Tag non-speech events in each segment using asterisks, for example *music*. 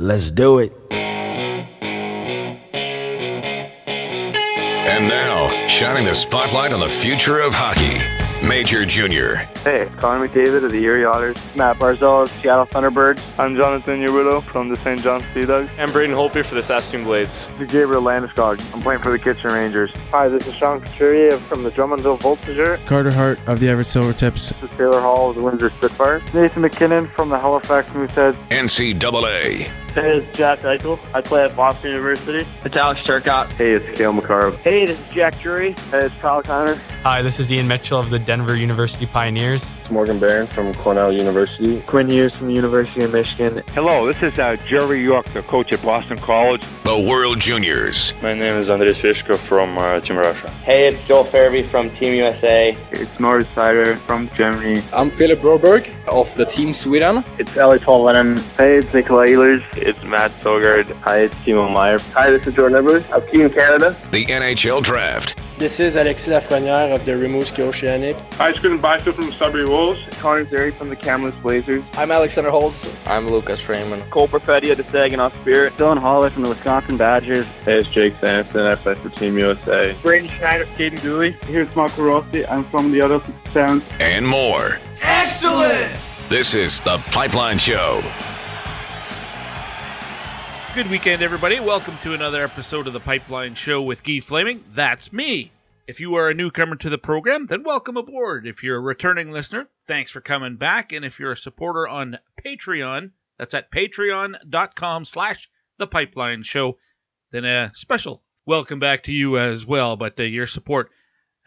Let's do it. And now, shining the spotlight on the future of hockey, Major Junior. Hey, Connor McDavid of the Erie Otters. Mathew Barzal of Seattle Thunderbirds. I'm Jonathan Huberdeau from the St. John Sea Dogs. I'm Braden Holtby for the Saskatoon Blades. This is Gabriel Landeskog. I'm playing for the Kitchener Rangers. Hi, this is Sean Couturier from the Drummondville Voltigeur. Carter Hart of the Everett Silvertips. This is Taylor Hall of the Windsor Spitfires. Nathan MacKinnon from the Halifax Mooseheads. NCAA. Hey, it's Jack Eichel. I play at Boston University. It's Alex Turcotte. Hey, it's Cale Makar. Hey, this is Jack Drury. Hey, it's Kyle Connor. Hi, this is Ian Mitchell of the Denver University Pioneers. It's Morgan Barron from Cornell University. Quinn Hughes from the University of Michigan. Hello, this is uh, Jerry York, the coach at Boston College. The World Juniors. My name is Andres Fishko from uh, Team Russia. Hey, it's Joel Farabee from Team USA. It's Moritz Seider from Germany. I'm Philip Broberg of the Team Sweden. It's Eeli Tolvanen. Hey, it's Nikolai Ehlers. It's Matt Sogard. Hi, it's Timo Meier. Hi, this is Jordan Edwards of Team Canada. The NHL Draft. This is Alexis Lafreniere of the Rimouski Oceanic. Hi, it's Quinton Byfield from Sudbury Wolves. Connor Zary from the Kamloops Blazers. I'm Alexander Holtz. I'm Lucas Raymond. Cole Perfetti of the Saginaw Spirit. Dylan Holler from the Wisconsin Badgers. Hey, it's Jake Sanson. I play for Team USA. Braden Schneider, Kaiden Guhle. Here's Marco Rossi. I'm from the other Sounds. And more. Excellent! This is The Pipeline Show. Good weekend, everybody. Welcome to another episode of the Pipeline Show with Guy Flaming. That's me. If you are a newcomer to the program, then welcome aboard. If you're a returning listener, thanks for coming back. And if you're a supporter on Patreon, that's at patreon.com slash the Pipeline Show, then a special welcome back to you as well. But uh, your support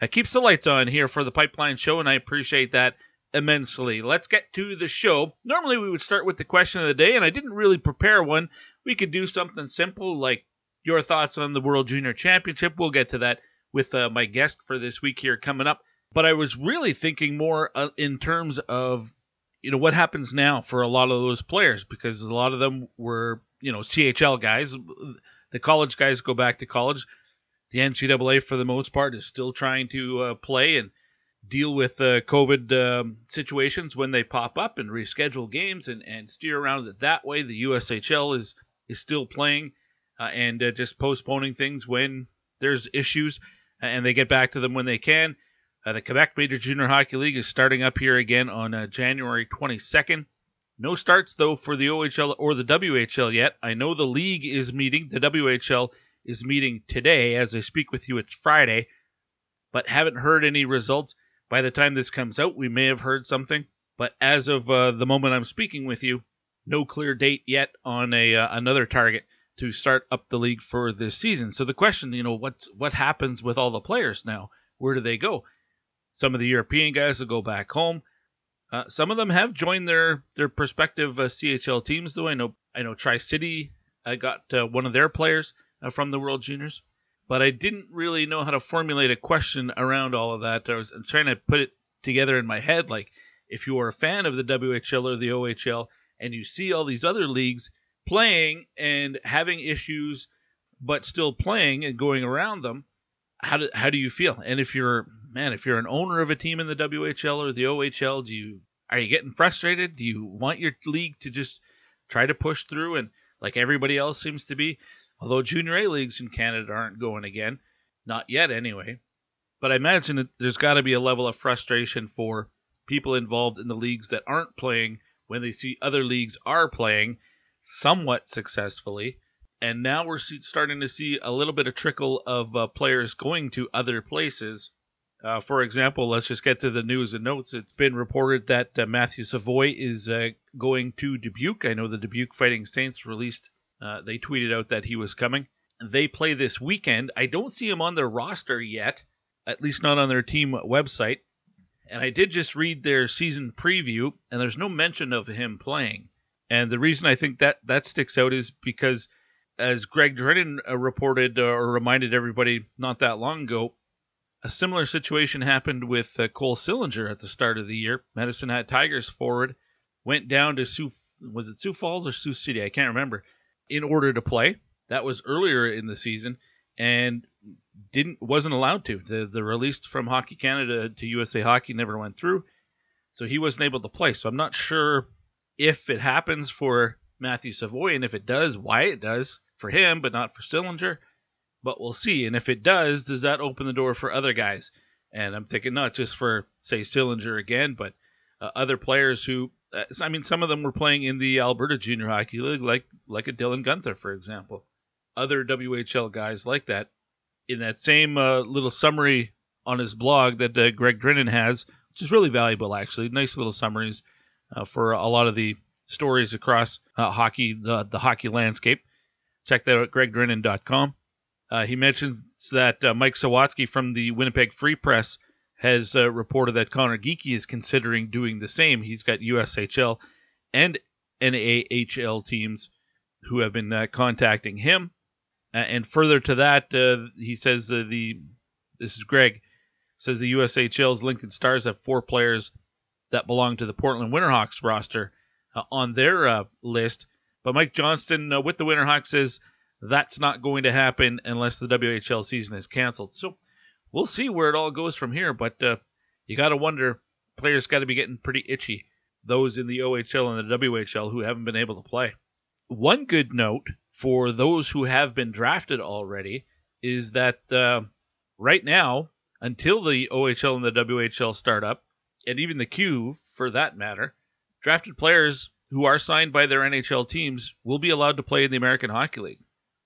uh, keeps the lights on here for the Pipeline Show, and I appreciate that immensely. Let's get to the show. Normally, we would start with the question of the day, and I didn't really prepare one. We could do something simple like your thoughts on the World Junior Championship. We'll get to that with uh, my guest for this week here coming up. But I was really thinking more uh, in terms of you know what happens now for a lot of those players because a lot of them were you know CHL guys. The college guys go back to college. The NCAA for the most part is still trying to uh, play and deal with uh, COVID um, situations when they pop up and reschedule games and, and steer around it that way. The USHL is is still playing uh, and uh, just postponing things when there's issues, and they get back to them when they can. Uh, the Quebec Major Junior Hockey League is starting up here again on uh, January 22nd. No starts though for the OHL or the WHL yet. I know the league is meeting. The WHL is meeting today as I speak with you. It's Friday, but haven't heard any results. By the time this comes out, we may have heard something. But as of uh, the moment I'm speaking with you, no clear date yet on a uh, another target to start up the league for this season. So the question, you know, what's what happens with all the players now? Where do they go? Some of the European guys will go back home. Uh, some of them have joined their their prospective uh, CHL teams, though. I know I know Tri City uh, got uh, one of their players uh, from the World Juniors, but I didn't really know how to formulate a question around all of that. I was trying to put it together in my head, like if you are a fan of the WHL or the OHL and you see all these other leagues playing and having issues but still playing and going around them how do how do you feel? And if you're man if you're an owner of a team in the WHL or the OHL do you are you getting frustrated? Do you want your league to just try to push through and like everybody else seems to be although junior A leagues in Canada aren't going again not yet anyway but I imagine that there's got to be a level of frustration for people involved in the leagues that aren't playing when they see other leagues are playing somewhat successfully. And now we're starting to see a little bit of trickle of uh, players going to other places. Uh, for example, let's just get to the news and notes. It's been reported that uh, Matthew Savoy is uh, going to Dubuque. I know the Dubuque Fighting Saints released, uh, they tweeted out that he was coming. They play this weekend. I don't see him on their roster yet, at least not on their team website. And I did just read their season preview, and there's no mention of him playing. And the reason I think that that sticks out is because, as Greg Drinnan uh, reported uh, or reminded everybody not that long ago, a similar situation happened with Cole Sillinger at the start of the year. Medicine Hat Tigers forward went down to Sioux, was it Sioux Falls or Sioux City? I can't remember. In order to play, that was earlier in the season, and didn't wasn't allowed to. The the release from Hockey Canada to USA Hockey never went through, so he wasn't able to play. So I'm not sure if it happens for Matthew Savoy, and if it does, why it does for him, but not for Sillinger. But we'll see. And if it does, does that open the door for other guys? And I'm thinking not just for say Sillinger again, but uh, other players who, I mean, some of them were playing in the Alberta Junior Hockey League, like like a Dylan Guenther, for example. Other WHL guys like that. In that same uh, little summary on his blog that uh, Greg Drinnan has, which is really valuable actually, nice little summaries uh, for a lot of the stories across uh, hockey, the the hockey landscape. Check that out at. Uh, he mentions that uh, Mike Sawatzky from the Winnipeg Free Press has uh, reported that Connor Geekie is considering doing the same. He's got USHL and NAHL teams who have been uh, contacting him. and further to that, uh, he says the this is Greg says the USHL's Lincoln Stars have four players that belong to the Portland Winterhawks roster uh, on their list. But Mike Johnston with the Winterhawks says that's not going to happen unless the WHL season is canceled. So we'll see where it all goes from here. But uh, you got to wonder, players got to be getting pretty itchy. Those in the OHL and the WHL who haven't been able to play. One good note for those who have been drafted already is that uh, right now, until the OHL and the WHL start up, and even the Q for that matter, drafted players who are signed by their NHL teams will be allowed to play in the American Hockey League.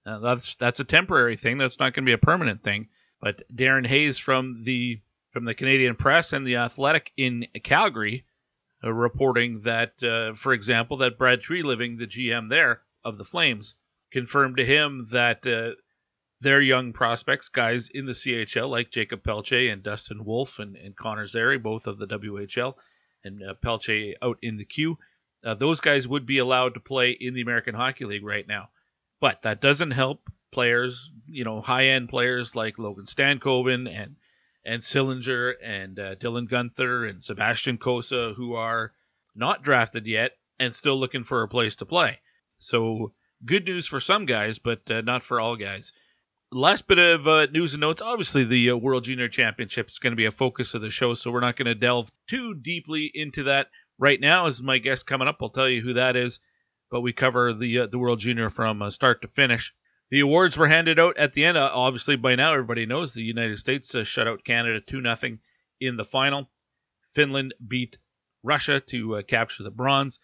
Uh, that's that's a temporary thing. That's not going to be a permanent thing. But Darren Haynes from the from the Canadian Press and the Athletic in Calgary uh, reporting that, uh, for example, that Brad Treliving, the GM there of the Flames, confirmed to him that uh, their young prospects, guys in the CHL like Jakob Pelletier and Dustin Wolf and, and Connor Zary, both of the WHL, and uh, Pelletier out in the Q, uh, those guys would be allowed to play in the American Hockey League right now. But that doesn't help players, you know, high end players like Logan Stankoven and and Sillinger and uh, Dylan Guenther and Sebastian Cossa, who are not drafted yet and still looking for a place to play. So good news for some guys, but uh, not for all guys. Last bit of uh, news and notes. Obviously, the uh, World Junior Championship is going to be a focus of the show, so we're not going to delve too deeply into that right now. As my guest coming up, I'll tell you who that is but we cover the uh, the World Junior from uh, start to finish. The awards were handed out at the end. Uh, obviously, by now everybody knows the United States uh, shut out Canada two 0 in the final. Finland beat Russia to uh, capture the bronze.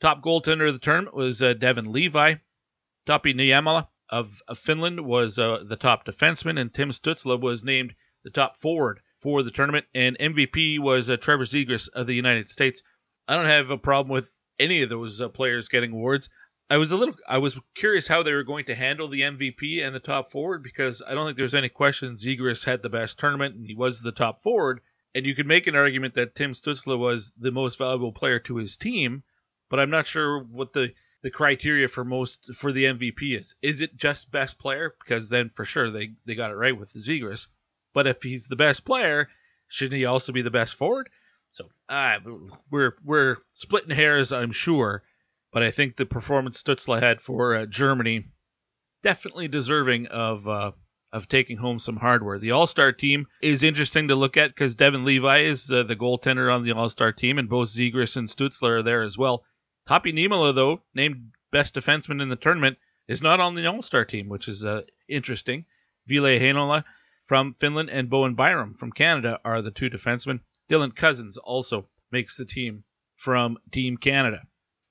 Top goaltender of the tournament was uh, Devon Levi. Topi Niemela of, of Finland was the top defenseman, and Tim Stützle was named the top forward for the tournament. And MVP was Trevor Zegras of the United States. I don't have a problem with any of those uh, players getting awards. I was a little I was curious how they were going to handle the MVP and the top forward because I don't think there's any question Zegras had the best tournament and he was the top forward. And you could make an argument that Tim Stützle was the most valuable player to his team, but I'm not sure what the the criteria for most for the MVP is. Is it just best player? Because then for sure they, they got it right with Zegras. But if he's the best player, shouldn't he also be the best forward? So uh, we're we're splitting hairs, I'm sure, but I think the performance Stützle had for uh, Germany definitely deserving of uh, of taking home some hardware. The All Star team is interesting to look at because Devon Levi is uh, the goaltender on the All Star team, and both Zegras and Stützle are there as well. Topi Niemela, though, named best defenseman in the tournament, is not on the All Star team, which is uh, interesting. Ville Heinola from Finland and Bowen Byram from Canada are the two defensemen. Dylan Cozens also makes the team from Team Canada.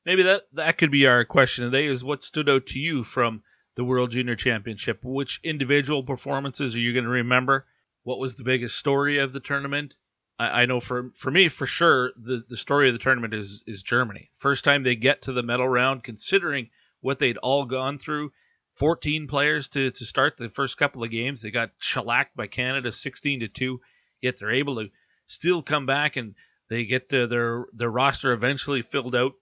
Maybe that that could be our question today is what stood out to you from the World Junior Championship? Which individual performances are you going to remember? What was the biggest story of the tournament? I, I, know for for me, for sure, the, the story of the tournament is is Germany. First time they get to the medal round, considering what they'd all gone through. 14 players to, to start the first couple of games. They got shellacked by Canada 16 to 2, yet they're able to still come back and they get their their roster eventually filled out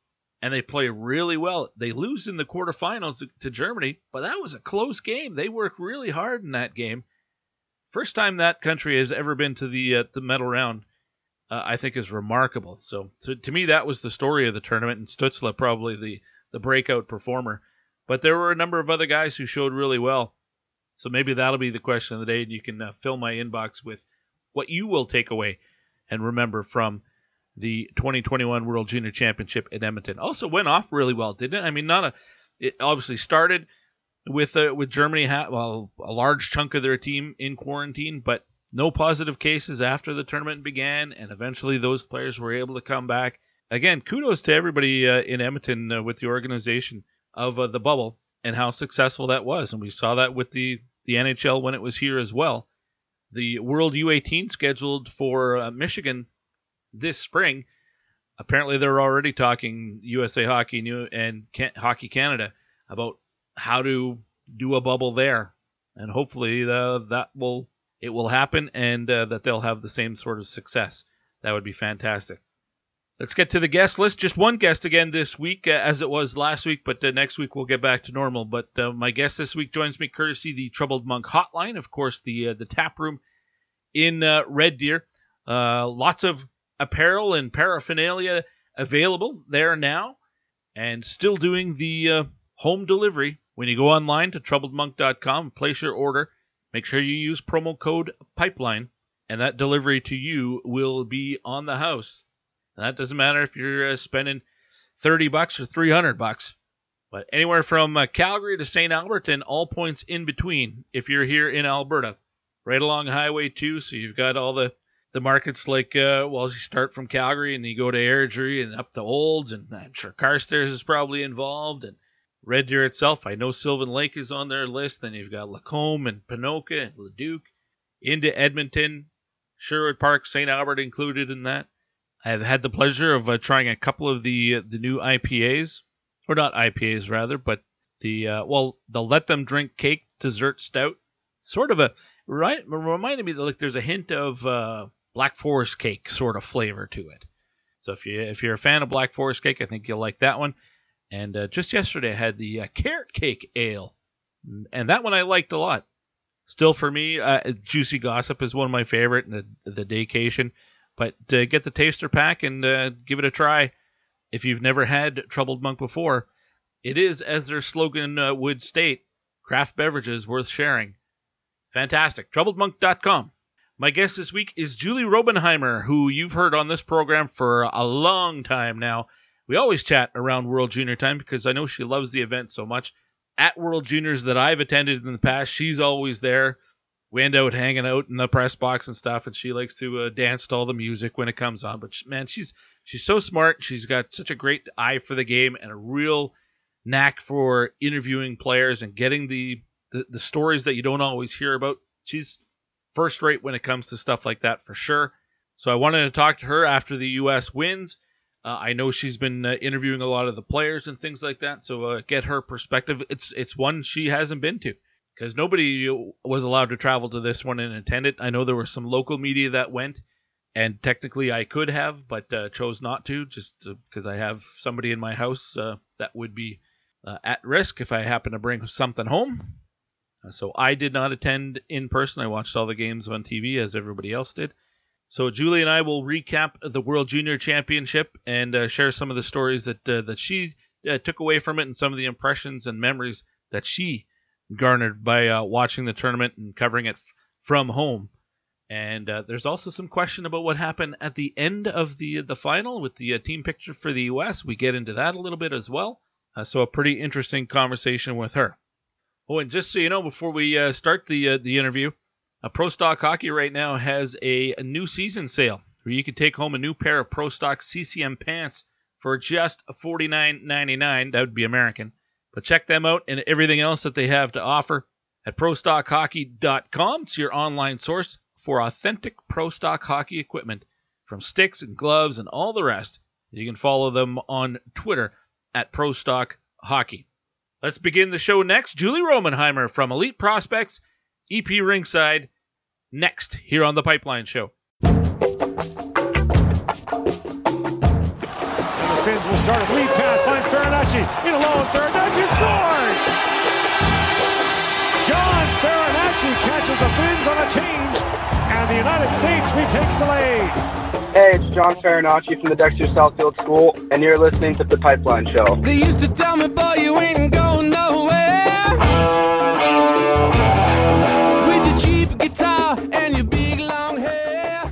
and they play really well. They lose in the quarterfinals to, to Germany, but that was a close game. They worked really hard in that game. First time that country has ever been to the uh, the medal round, uh, I think, is remarkable. So, so, to me, that was the story of the tournament, and Stützle probably the the breakout performer. But there were a number of other guys who showed really well. So maybe that'll be the question of the day, and you can uh, fill my inbox with what you will take away and remember from the 2021 World Junior Championship in Edmonton. Also went off really well, didn't it? I mean, not a. It obviously started with uh, with Germany, ha- well, a large chunk of their team in quarantine, but no positive cases after the tournament began, and eventually those players were able to come back. Again, kudos to everybody uh, in Edmonton uh, with the organization of uh, the bubble and how successful that was, and we saw that with the the NHL when it was here as well. The World U18 scheduled for uh, Michigan this spring. Apparently, they're already talking USA Hockey New and Can- Hockey Canada about how to do a bubble there, and hopefully uh, that will it will happen and uh, that they'll have the same sort of success. That would be fantastic. Let's get to the guest list. Just one guest again this week, uh, as it was last week, but uh, next week we'll get back to normal. But uh, my guest this week joins me courtesy the Troubled Monk Hotline, of course, the uh, the tap room in uh, Red Deer. Uh, lots of apparel and paraphernalia available there now, and still doing the home delivery. When you go online to troubledmonk.com, place your order. Make sure you use promo code PIPELINE, and that delivery to you will be on the house. That doesn't matter if you're uh, spending 30 bucks or 300 bucks, but anywhere from uh, Calgary to St. Albert and all points in between if you're here in Alberta. Right along Highway 2, so you've got all the, the markets like, uh, well, you start from Calgary and you go to Airdrie and up to Olds, and I'm sure Carstairs is probably involved, and Red Deer itself. I know Sylvan Lake is on their list. Then you've got Lacombe and Ponoka and Leduc into Edmonton, Sherwood Park, St. Albert included in that. I've had the pleasure of uh, trying a couple of the uh, the new IPAs, or not IPAs rather, but the uh, well, the Let Them Drink Cake Dessert Stout. Sort of a right reminded me that like there's a hint of uh, Black Forest cake sort of flavor to it. So if you if you're a fan of Black Forest cake, I think you'll like that one. And uh, just yesterday, I had the uh, carrot cake ale, and that one I liked a lot. Still, for me, uh, Juicy Gossip is one of my favorite, And the the Daycation. But uh, get the taster pack and uh, give it a try. If you've never had Troubled Monk before, it is, as their slogan uh, would state, craft beverages worth sharing. Fantastic. TroubledMonk.com. My guest this week is Julie Robenhymer, who you've heard on this program for a long time now. We always chat around World Junior time because I know she loves the event so much. At World Juniors that I've attended in the past, she's always there. We end out hanging out in the press box and stuff, and she likes to uh, dance to all the music when it comes on. But she, man, she's she's so smart. She's got such a great eye for the game and a real knack for interviewing players and getting the, the, the stories that you don't always hear about. She's first rate when it comes to stuff like that for sure. So I wanted to talk to her after the U.S. wins. Uh, I know she's been uh, interviewing a lot of the players and things like that, so uh, get her perspective. It's it's one she hasn't been to because nobody was allowed to travel to this one and attend it. I know there were some local media that went, and technically I could have, but uh, chose not to just because I have somebody in my house uh, that would be uh, at risk if I happen to bring something home. so I did not attend in person. I watched all the games on TV as everybody else did. So Julie and I will recap the World Junior Championship and uh, share some of the stories that uh, that she uh, took away from it and some of the impressions and memories that she garnered by uh, watching the tournament and covering it f- from home. And uh, there's also some question about what happened at the end of the the final with the uh, team picture for the U.S. We get into that a little bit as well. so a pretty interesting conversation with her. Oh, and just so you know, before we start the the interview, Pro Stock Hockey right now has a, a, new season sale where you can take home a new pair of Pro Stock CCM pants for just $49.99. That would be American. But check them out and everything else that they have to offer at ProStockHockey.com. It's your online source for authentic Pro Stock hockey equipment from sticks and gloves and all the rest. You can follow them on Twitter at Pro Stock Hockey. Let's begin the show next. Julie Robenhymer from Elite Prospects EP Rinkside next here on the Pipeline Show. And the Finns will start a lead pass, Farinacci in a low third. Farinacci scores! John Farinacci catches the Finns on a change, and the United States retakes the lead. Hey, it's John Farinacci from the Dexter Southfield School, and you're listening to The Pipeline Show. They used to tell me, boy, you ain't going nowhere. With your cheap guitar and your big long hair.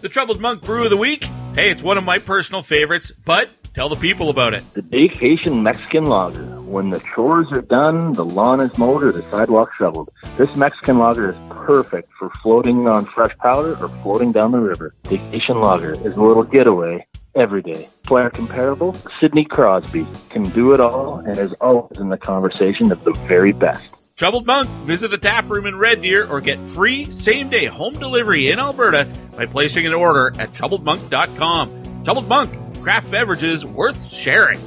The Troubled Monk Brew of the Week. Hey, it's one of my personal favorites, but tell the people about it. The Vacation Mexican Lager. When the chores are done, the lawn is mowed, or the sidewalk shoveled. This Mexican lager is perfect for floating on fresh powder or floating down the river. Vacation Lager is a little getaway every day. Player comparable, Sidney Crosby can do it all and is always in the conversation of the very best. Troubled Monk, visit the tap room in Red Deer or get free same day home delivery in Alberta by placing an order at troubledmonk.com. Troubled Monk, craft beverages worth sharing.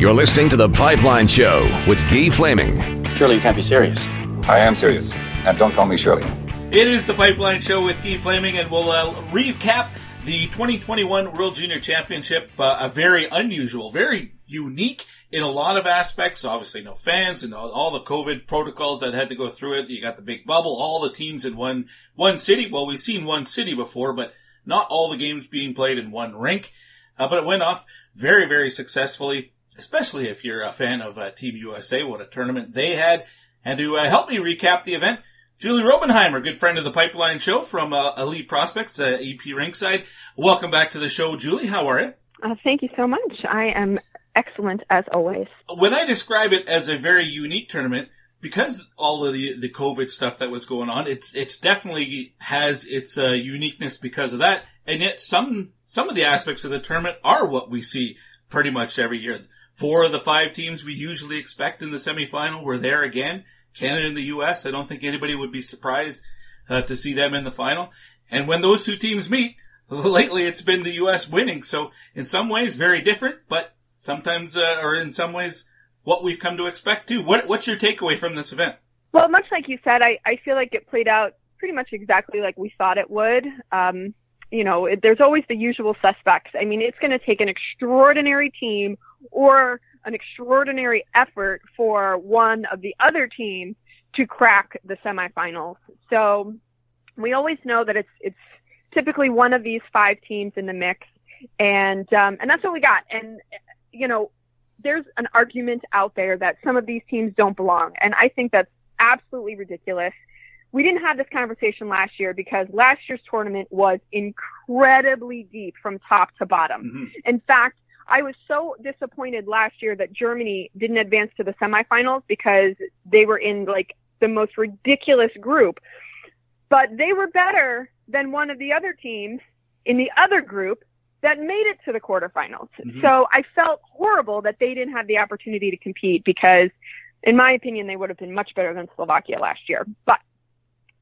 You're listening to The Pipeline Show with Guy Flaming. Surely you can't be serious. I am serious. And don't call me Shirley. It is The Pipeline Show with Guy Flaming, and we'll uh, recap the 2021 World Junior Championship. Uh, a very unusual, very unique in a lot of aspects. Obviously, no fans and all, all the COVID protocols that had to go through it. You got the big bubble, all the teams in one one city. Well, we've seen one city before, but not all the games being played in one rink. Uh, but it went off very, very successfully especially if you're a fan of uh, Team USA, what a tournament they had. And to uh, help me recap the event, Julie Robenhymer, good friend of the Pipeline Show from uh, Elite Prospects, uh, EP Rinkside. Welcome back to the show, Julie. How are you? Uh, thank you so much. I am excellent as always. When I describe it as a very unique tournament, because all of the the COVID stuff that was going on, it's it's definitely has its uh, uniqueness because of that. And yet, some some of the aspects of the tournament are what we see pretty much every year four of the five teams we usually expect in the semifinal were there again. Canada and the U.S. I don't think anybody would be surprised uh, to see them in the final. And when those two teams meet, lately it's been the U.S. winning. So in some ways, very different, but sometimes, uh, or in some ways, what we've come to expect too. What, what's your takeaway from this event? Well, much like you said, I, I feel like it played out pretty much exactly like we thought it would. Um, you know, it, there's always the usual suspects. I mean, it's going to take an extraordinary team or an extraordinary effort for one of the other teams to crack the semifinals. So we always know that it's it's typically one of these five teams in the mix, and um, and that's what we got. And you know, there's an argument out there that some of these teams don't belong, and I think that's absolutely ridiculous. We didn't have this conversation last year because last year's tournament was incredibly deep from top to bottom. Mm-hmm. In fact, I was so disappointed last year that Germany didn't advance to the semifinals because they were in like the most ridiculous group. But they were better than one of the other teams in the other group that made it to the quarterfinals. Mm-hmm. So I felt horrible that they didn't have the opportunity to compete because in my opinion they would have been much better than Slovakia last year. But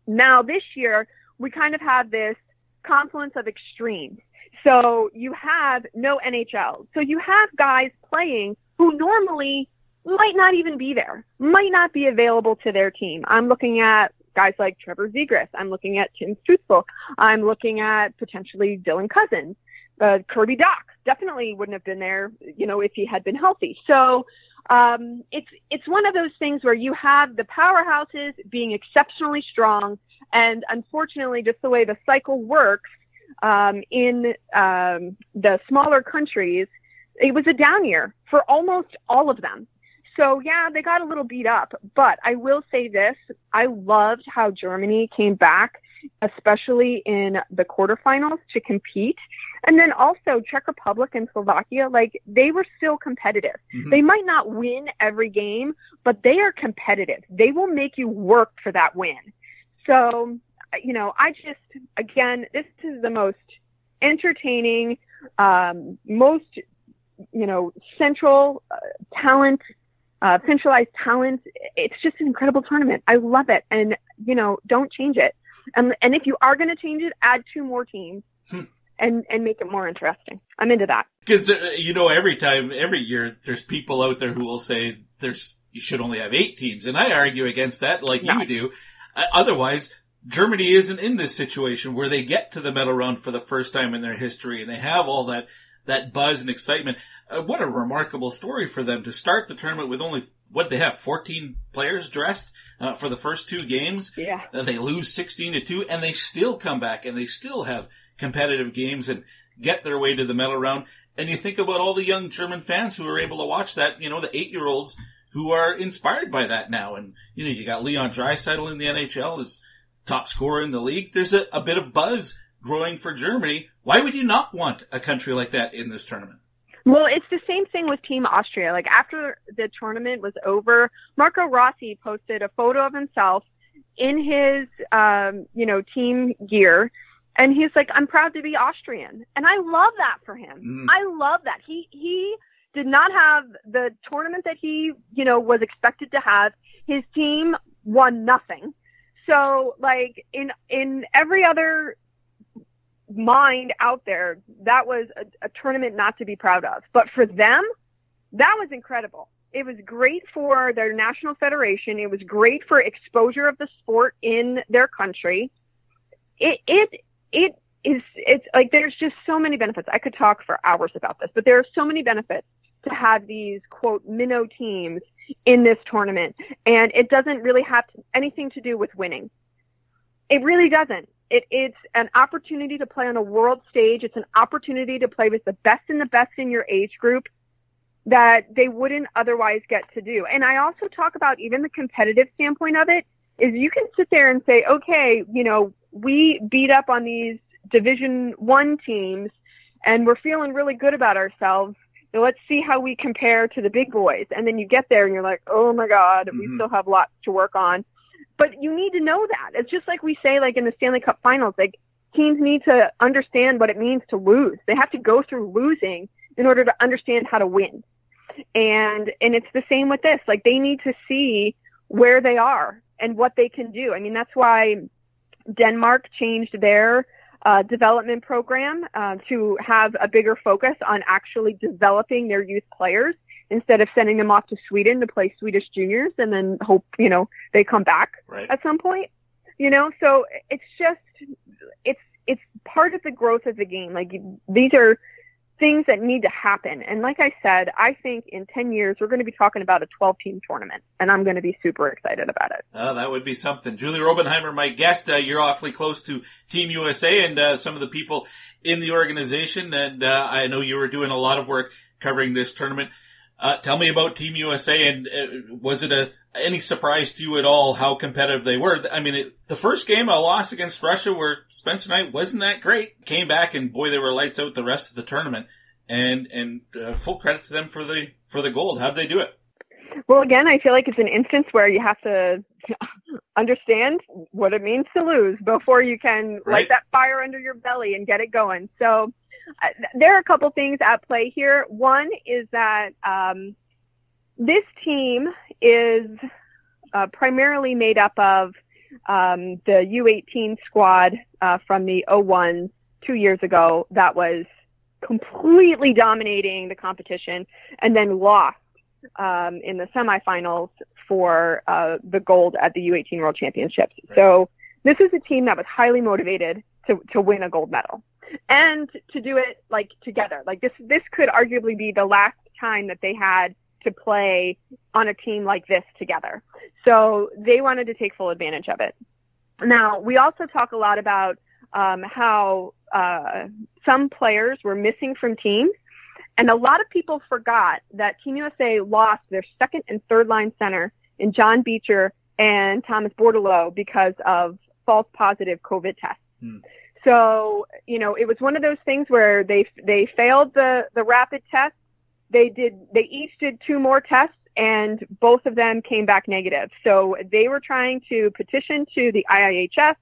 now this year we kind of have this confluence of extremes. So you have no NHL. So you have guys playing who normally might not even be there, might not be available to their team. I'm looking at guys like Trevor Zegras. I'm looking at Tim Stützle. I'm looking at potentially Dylan Cozens. Uh, Kirby Dach definitely wouldn't have been there, you know, if he had been healthy. So, um, it's, it's one of those things where you have the powerhouses being exceptionally strong. And unfortunately, just the way the cycle works, um, in um, the smaller countries, it was a down year for almost all of them. So yeah, they got a little beat up, but I will say this. I loved how Germany came back, especially in the quarterfinals to compete. And then also Czech Republic and Slovakia, like they were still competitive. Mm-hmm. They might not win every game, but they are competitive. They will make you work for that win. So you know, I just, again, this is the most entertaining, um, most, you know, central uh, talent, uh, centralized talent. It's just an incredible tournament. I love it. And, you know, don't change it. And, and if you are going to change it, add two more teams. Hmm. And, and make it more interesting. I'm into that. Because, uh, you know, every time, every year, there's people out there who will say there's, you should only have eight teams. And I argue against that like no. you do. Uh, otherwise, Germany isn't in this situation where they get to the medal round for the first time in their history and they have all that that buzz and excitement. Uh, what a remarkable story for them to start the tournament with only what they have 14 players dressed uh, for the first two games. Yeah. Uh, they lose 16 to 2 and they still come back and they still have competitive games and get their way to the medal round. And you think about all the young German fans who are able to watch that, you know, the 8-year-olds who are inspired by that now. And, you know, you got Leon Draisaitl in the NHL as top scorer in the league. There's a, a bit of buzz growing for Germany. Why would you not want a country like that in this tournament? Well, it's the same thing with Team Austria. Like after the tournament was over, Marco Rossi posted a photo of himself in his, um, you know, team gear. And he's like, I'm proud to be Austrian. And I love that for him. Mm. I love that. He, he did not have the tournament that he, you know, was expected to have. His team won nothing. So like in, in every other mind out there, that was a, a tournament not to be proud of. But for them, that was incredible. It was great for their national federation. It was great for exposure of the sport in their country. It, it, it is, it's like there's just so many benefits. I could talk for hours about this, but there are so many benefits to have these quote minnow teams in this tournament. And it doesn't really have anything to do with winning. It really doesn't. It, it's an opportunity to play on a world stage. It's an opportunity to play with the best and the best in your age group that they wouldn't otherwise get to do. And I also talk about even the competitive standpoint of it is you can sit there and say, okay, you know, we beat up on these division one teams and we're feeling really good about ourselves. So let's see how we compare to the big boys. And then you get there and you're like, oh my God, mm-hmm. we still have lots to work on. But you need to know that. It's just like we say, like in the Stanley Cup finals, like teams need to understand what it means to lose. They have to go through losing in order to understand how to win. And, and it's the same with this. Like they need to see where they are and what they can do. I mean, that's why Denmark changed their uh, development program uh, to have a bigger focus on actually developing their youth players instead of sending them off to Sweden to play Swedish juniors and then hope, you know, they come back right. at some point. You know, so it's just it's it's part of the growth of the game. Like these are things that need to happen. And like I said, I think in 10 years, we're going to be talking about a 12 team tournament and I'm going to be super excited about it. Oh, that would be something. Julie Robenhymer, my guest, uh, you're awfully close to Team USA and uh, some of the people in the organization. And uh, I know you were doing a lot of work covering this tournament. Uh, tell me about Team USA, and uh, was it a any surprise to you at all how competitive they were? I mean, it, the first game, a loss against Russia, where Spencer Knight wasn't that great, came back and boy, they were lights out the rest of the tournament. And and uh, full credit to them for the for the gold. How'd they do it? Well, again, I feel like it's an instance where you have to *laughs* understand what it means to lose before you can right. light that fire under your belly and get it going. So uh, there are a couple things at play here. One is that um, this team is uh, primarily made up of um, the U18 squad uh, from the 01 two years ago that was completely dominating the competition and then lost um, in the semifinals for uh, the gold at the U18 World Championships. Right. So this is a team that was highly motivated to, to win a gold medal and to do it like together. Like this, this could arguably be the last time that they had to play on a team like this together. So they wanted to take full advantage of it. Now, we also talk a lot about um, how uh, some players were missing from teams. And a lot of people forgot that Team USA lost their second and third line center in John Beecher and Thomas Bordeleau because of false positive COVID tests. Hmm. So, you know, it was one of those things where they, they failed the, the rapid test. They did, they each did two more tests and both of them came back negative. So they were trying to petition to the IIHF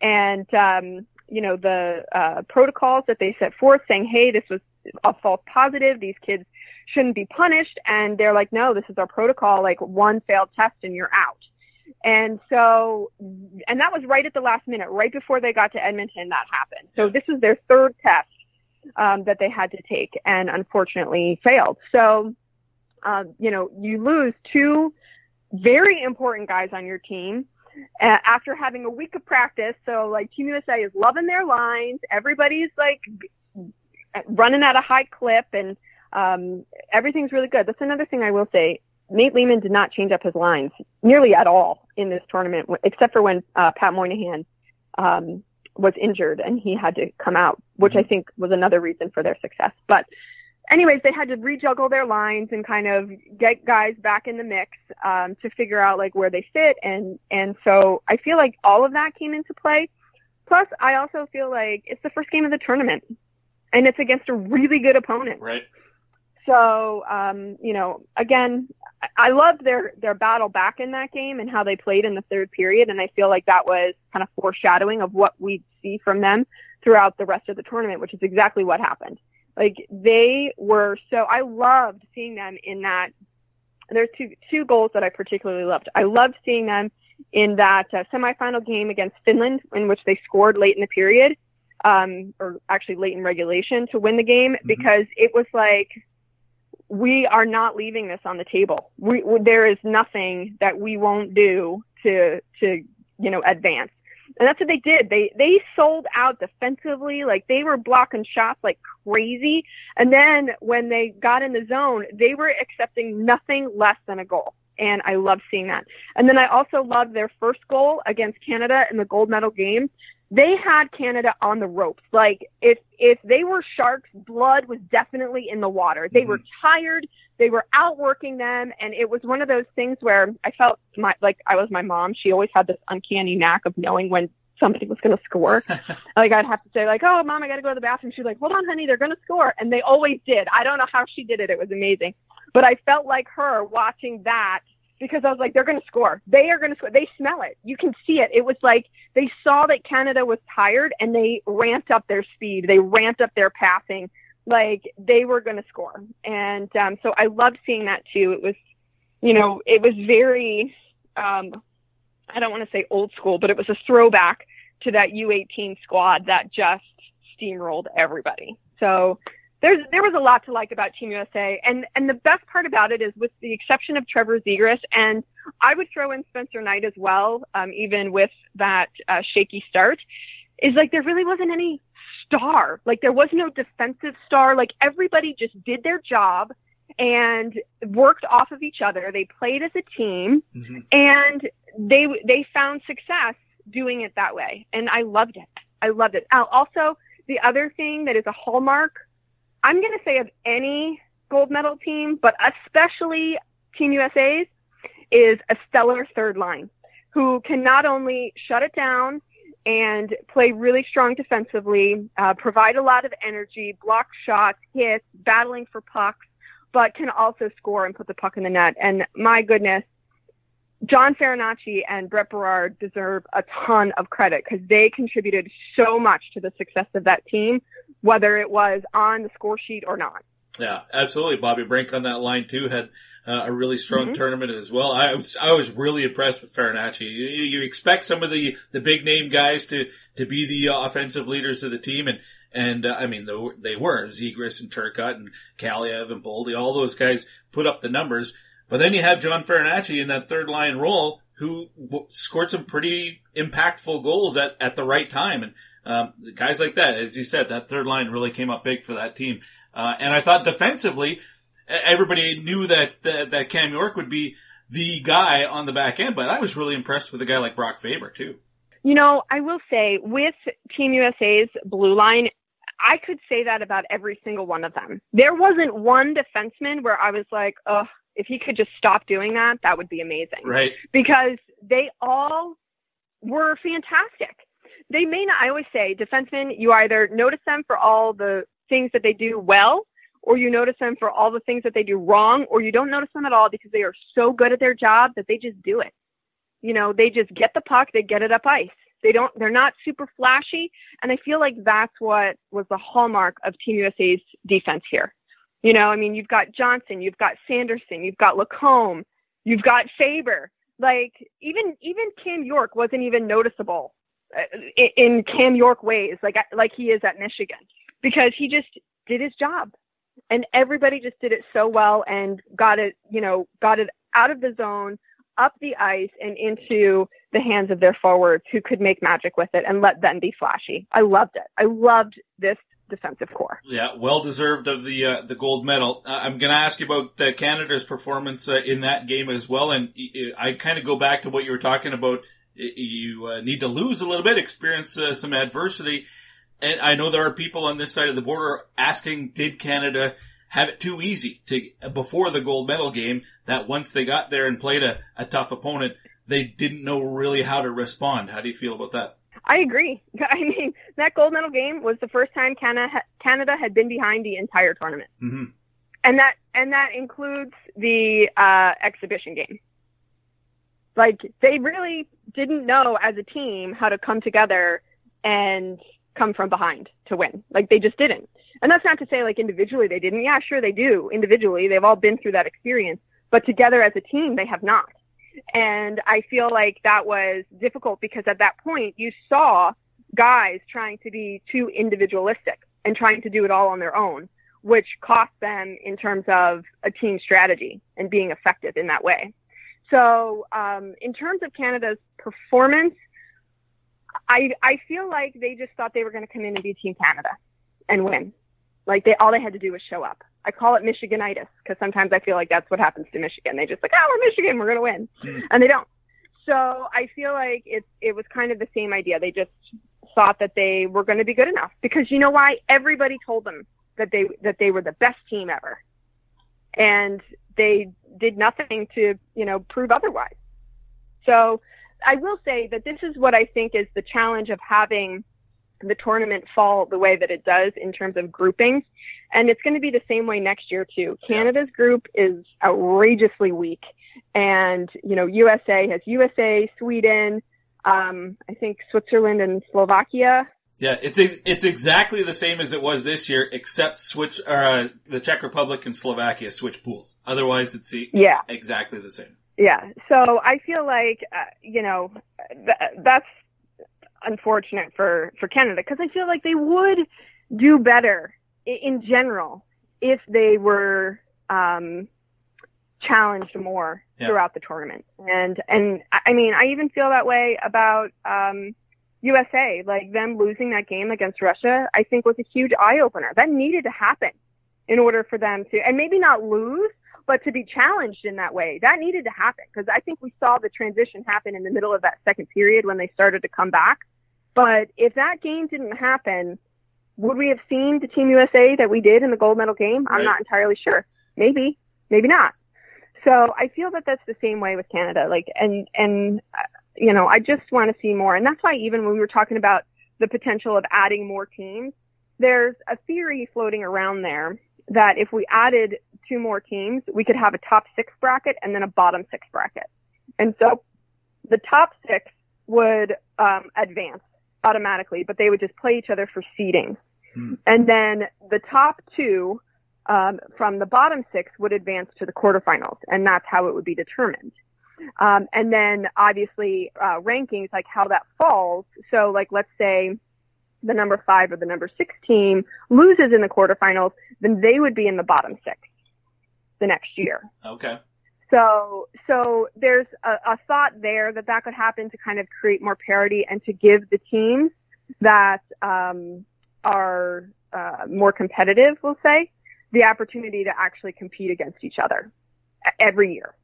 and, um, you know, the, uh, protocols that they set forth saying, Hey, this was a false positive. These kids shouldn't be punished. And they're like, no, this is our protocol. Like one failed test and you're out. And so, and that was right at the last minute, right before they got to Edmonton, that happened. So this is their third test, um, that they had to take and unfortunately failed. So, um, you know, you lose two very important guys on your team. Uh, after having a week of practice, so like Team USA is loving their lines. Everybody's like running at a high clip and um, everything's really good. That's another thing I will say. Nate Leaman did not change up his lines nearly at all in this tournament, except for when uh, Pat Moynihan um, was injured and he had to come out, which I mm-hmm. think was another reason for their success. But anyways, they had to rejuggle their lines and kind of get guys back in the mix um, to figure out like where they fit, and and so I feel like all of that came into play. Plus, I also feel like it's the first game of the tournament, and it's against a really good opponent. Right. So, um, you know, again, I loved their their battle back in that game and how they played in the third period, and I feel like that was kind of foreshadowing of what we'd see from them throughout the rest of the tournament, which is exactly what happened. Like they were so I loved seeing them in that. There's two two goals that I particularly loved. I loved seeing them in that uh, semifinal game against Finland, in which they scored late in the period, um, or actually late in regulation to win the game, mm-hmm. because it was like we are not leaving this on the table. We, there is nothing that we won't do to to you know advance. And that's what they did. They they sold out defensively, like they were blocking shots like crazy. And then when they got in the zone, they were accepting nothing less than a goal. And I love seeing that. And then I also love their first goal against Canada in the gold medal game they had Canada on the ropes. Like if if they were sharks, blood was definitely in the water. They mm-hmm. were tired. They were outworking them, and it was one of those things where I felt my like I was my mom. She always had this uncanny knack of knowing when somebody was going to score. *laughs* like I'd have to say like, "Oh, mom, I got to go to the bathroom." She's like, "Hold on, honey, they're going to score," and they always did. I don't know how she did it. It was amazing, but I felt like her watching that because I was like, they're going to score. They are going to score. They smell it. You can see it. It was like they saw that Canada was tired and they ramped up their speed. They ramped up their passing. Like they were going to score. And um, so I loved seeing that too. It was, you know, it was very, um, I don't want to say old school, but it was a throwback to that U18 squad that just steamrolled everybody. So there's there was a lot to like about Team USA, and and the best part about it is, with the exception of Trevor Zegras, and I would throw in Spencer Knight as well, um, even with that uh, shaky start, is like there really wasn't any star, like there was no defensive star, like everybody just did their job and worked off of each other. They played as a team, mm-hmm. and they they found success doing it that way, and I loved it. I loved it. Also, the other thing that is a hallmark I'm going to say of any gold medal team, but especially Team USA's, is a stellar third line who can not only shut it down and play really strong defensively, uh, provide a lot of energy, block shots, hits, battling for pucks, but can also score and put the puck in the net. And my goodness, John Farinacci and Brett Berard deserve a ton of credit because they contributed so much to the success of that team, whether it was on the score sheet or not. Yeah, absolutely. Bobby Brink on that line too had uh, a really strong mm-hmm. tournament as well. I was I was really impressed with Farinacci. You, you, expect some of the the big name guys to to be the uh, offensive leaders of the team, and and uh, I mean they were Zegras and Turcotte and Kaliyev and Boldy. All those guys put up the numbers. But then you have John Farinacci in that third line role who scored some pretty impactful goals at, at the right time. And um, guys like that, as you said, that third line really came up big for that team. Uh, and I thought defensively, everybody knew that, that, that Cam York would be the guy on the back end, but I was really impressed with a guy like Brock Faber too. You know, I will say with Team USA's blue line, I could say that about every single one of them. There wasn't one defenseman where I was like, oh, if he could just stop doing that, that would be amazing. Right. Because they all were fantastic. They may not, I always say, defensemen, you either notice them for all the things that they do well, or you notice them for all the things that they do wrong, or you don't notice them at all because they are so good at their job that they just do it. You know, they just get the puck, they get it up ice. They don't, they're not super flashy. And I feel like that's what was the hallmark of Team USA's defense here. You know, I mean, you've got Johnson, you've got Sanderson, you've got Lacombe, you've got Faber. Like even even Cam York wasn't even noticeable in Cam York ways, like like he is at Michigan, because he just did his job, and everybody just did it so well and got it, you know, got it out of the zone, up the ice, and into the hands of their forwards who could make magic with it and let them be flashy. I loved it. I loved this defensive core. Yeah, well deserved of the uh, the gold medal. Uh, I'm going to ask you about uh, Canada's performance uh, in that game as well, and I kind of go back to what you were talking about. You uh, need to lose a little bit, experience uh, some adversity, and I know there are people on this side of the border asking, did Canada have it too easy to before the gold medal game. That once they got there and played a, a tough opponent, they didn't know really how to respond. How do you feel about that? I agree. *laughs* I mean, that gold medal game was the first time Canada Canada had been behind the entire tournament, mm-hmm. and that and that includes the uh, exhibition game. Like they really didn't know as a team how to come together and come from behind to win. Like they just didn't. And that's not to say like individually they didn't. Yeah, sure they do. Individually, they've all been through that experience, but together as a team, they have not. And I feel like that was difficult because at that point you saw guys trying to be too individualistic and trying to do it all on their own, which cost them in terms of a team strategy and being effective in that way. So, um, in terms of Canada's performance, I I feel like they just thought they were going to come in and be Team Canada and win. Like they all they had to do was show up. I call it Michiganitis because sometimes I feel like that's what happens to Michigan. They just like, oh, we're Michigan, we're going to win, mm. and they don't. So I feel like it's it was kind of the same idea. They just thought that they were going to be good enough because you know why? Everybody told them that they that they were the best team ever, and they did nothing to you know prove otherwise. So I will say that this is what I think is the challenge of having the tournament fall the way that it does in terms of groupings. And it's going to be the same way next year too. Canada's group is outrageously weak. And, you know, USA has USA, Sweden, um, I think Switzerland and Slovakia. Yeah, it's it's exactly the same as it was this year, except switch uh, the Czech Republic and Slovakia switch pools. Otherwise, it's yeah exactly the same. Yeah, so I feel like uh, you know th- that's unfortunate for for Canada because I feel like they would do better in general if they were um, challenged more yeah. throughout the tournament. And and I mean, I even feel that way about um, USA. Like them losing that game against Russia, I think was a huge eye opener. That needed to happen in order for them to, and maybe not lose, but to be challenged in that way. That needed to happen because I think we saw the transition happen in the middle of that second period when they started to come back. But if that game didn't happen, would we have seen the Team USA that we did in the gold medal game? I'm right. not entirely sure. Maybe, maybe not. So I feel that that's the same way with Canada. Like, and, and, you know, I just want to see more. And that's why even when we were talking about the potential of adding more teams, there's a theory floating around there that if we added two more teams, we could have a top six bracket and then a bottom six bracket. And so the top six would um, advance automatically, but they would just play each other for seeding. Hmm. And then the top two um, from the bottom six would advance to the quarterfinals, and that's how it would be determined. Um, and then obviously uh, rankings, like how that falls. So like let's say the number five or the number six team loses in the quarterfinals, then they would be in the bottom six the next year. Okay. So, so there's a, a thought there that that could happen to kind of create more parity and to give the teams that um, are uh, more competitive, we'll say, the opportunity to actually compete against each other every year.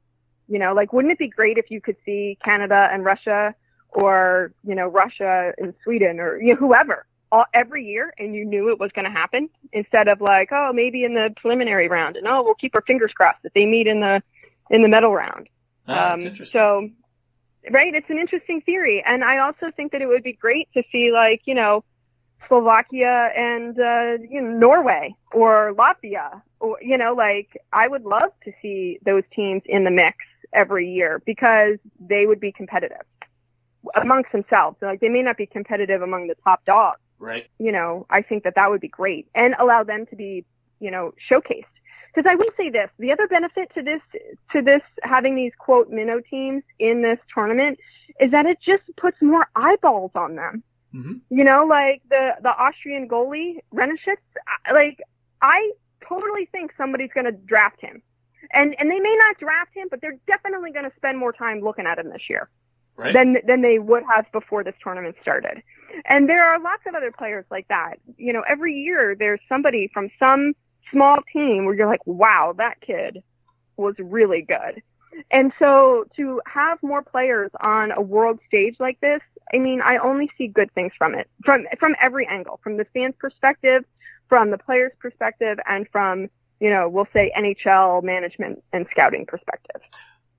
You know, like wouldn't it be great if you could see Canada and Russia or, you know, Russia and Sweden or you know, whoever all, every year and you knew it was going to happen instead of like, oh, maybe in the preliminary round and oh, we'll keep our fingers crossed that they meet in the in the medal round. Oh, um, so, right, it's an interesting theory, and I also think that it would be great to see like you know Slovakia and uh, you know, Norway or Latvia, or you know, like I would love to see those teams in the mix every year because they would be competitive amongst themselves. Like they may not be competitive among the top dogs. Right. You know, I think that that would be great and allow them to be, you know, showcased because I will say this: the other benefit to this to this having these quote minnow teams in this tournament is that it just puts more eyeballs on them. Mm-hmm. You know, like the the Austrian goalie Wraneschitz, like I totally think somebody's going to draft him, and and they may not draft him, but they're definitely going to spend more time looking at him this year. Right. Than than they would have before this tournament started, and there are lots of other players like that. You know, every year there's somebody from some small team where you're like, wow, that kid was really good. And so to have more players on a world stage like this, I mean, I only see good things from it, from from every angle, from the fans' perspective, from the players' perspective, and from you know, we'll say NHL management and scouting perspective.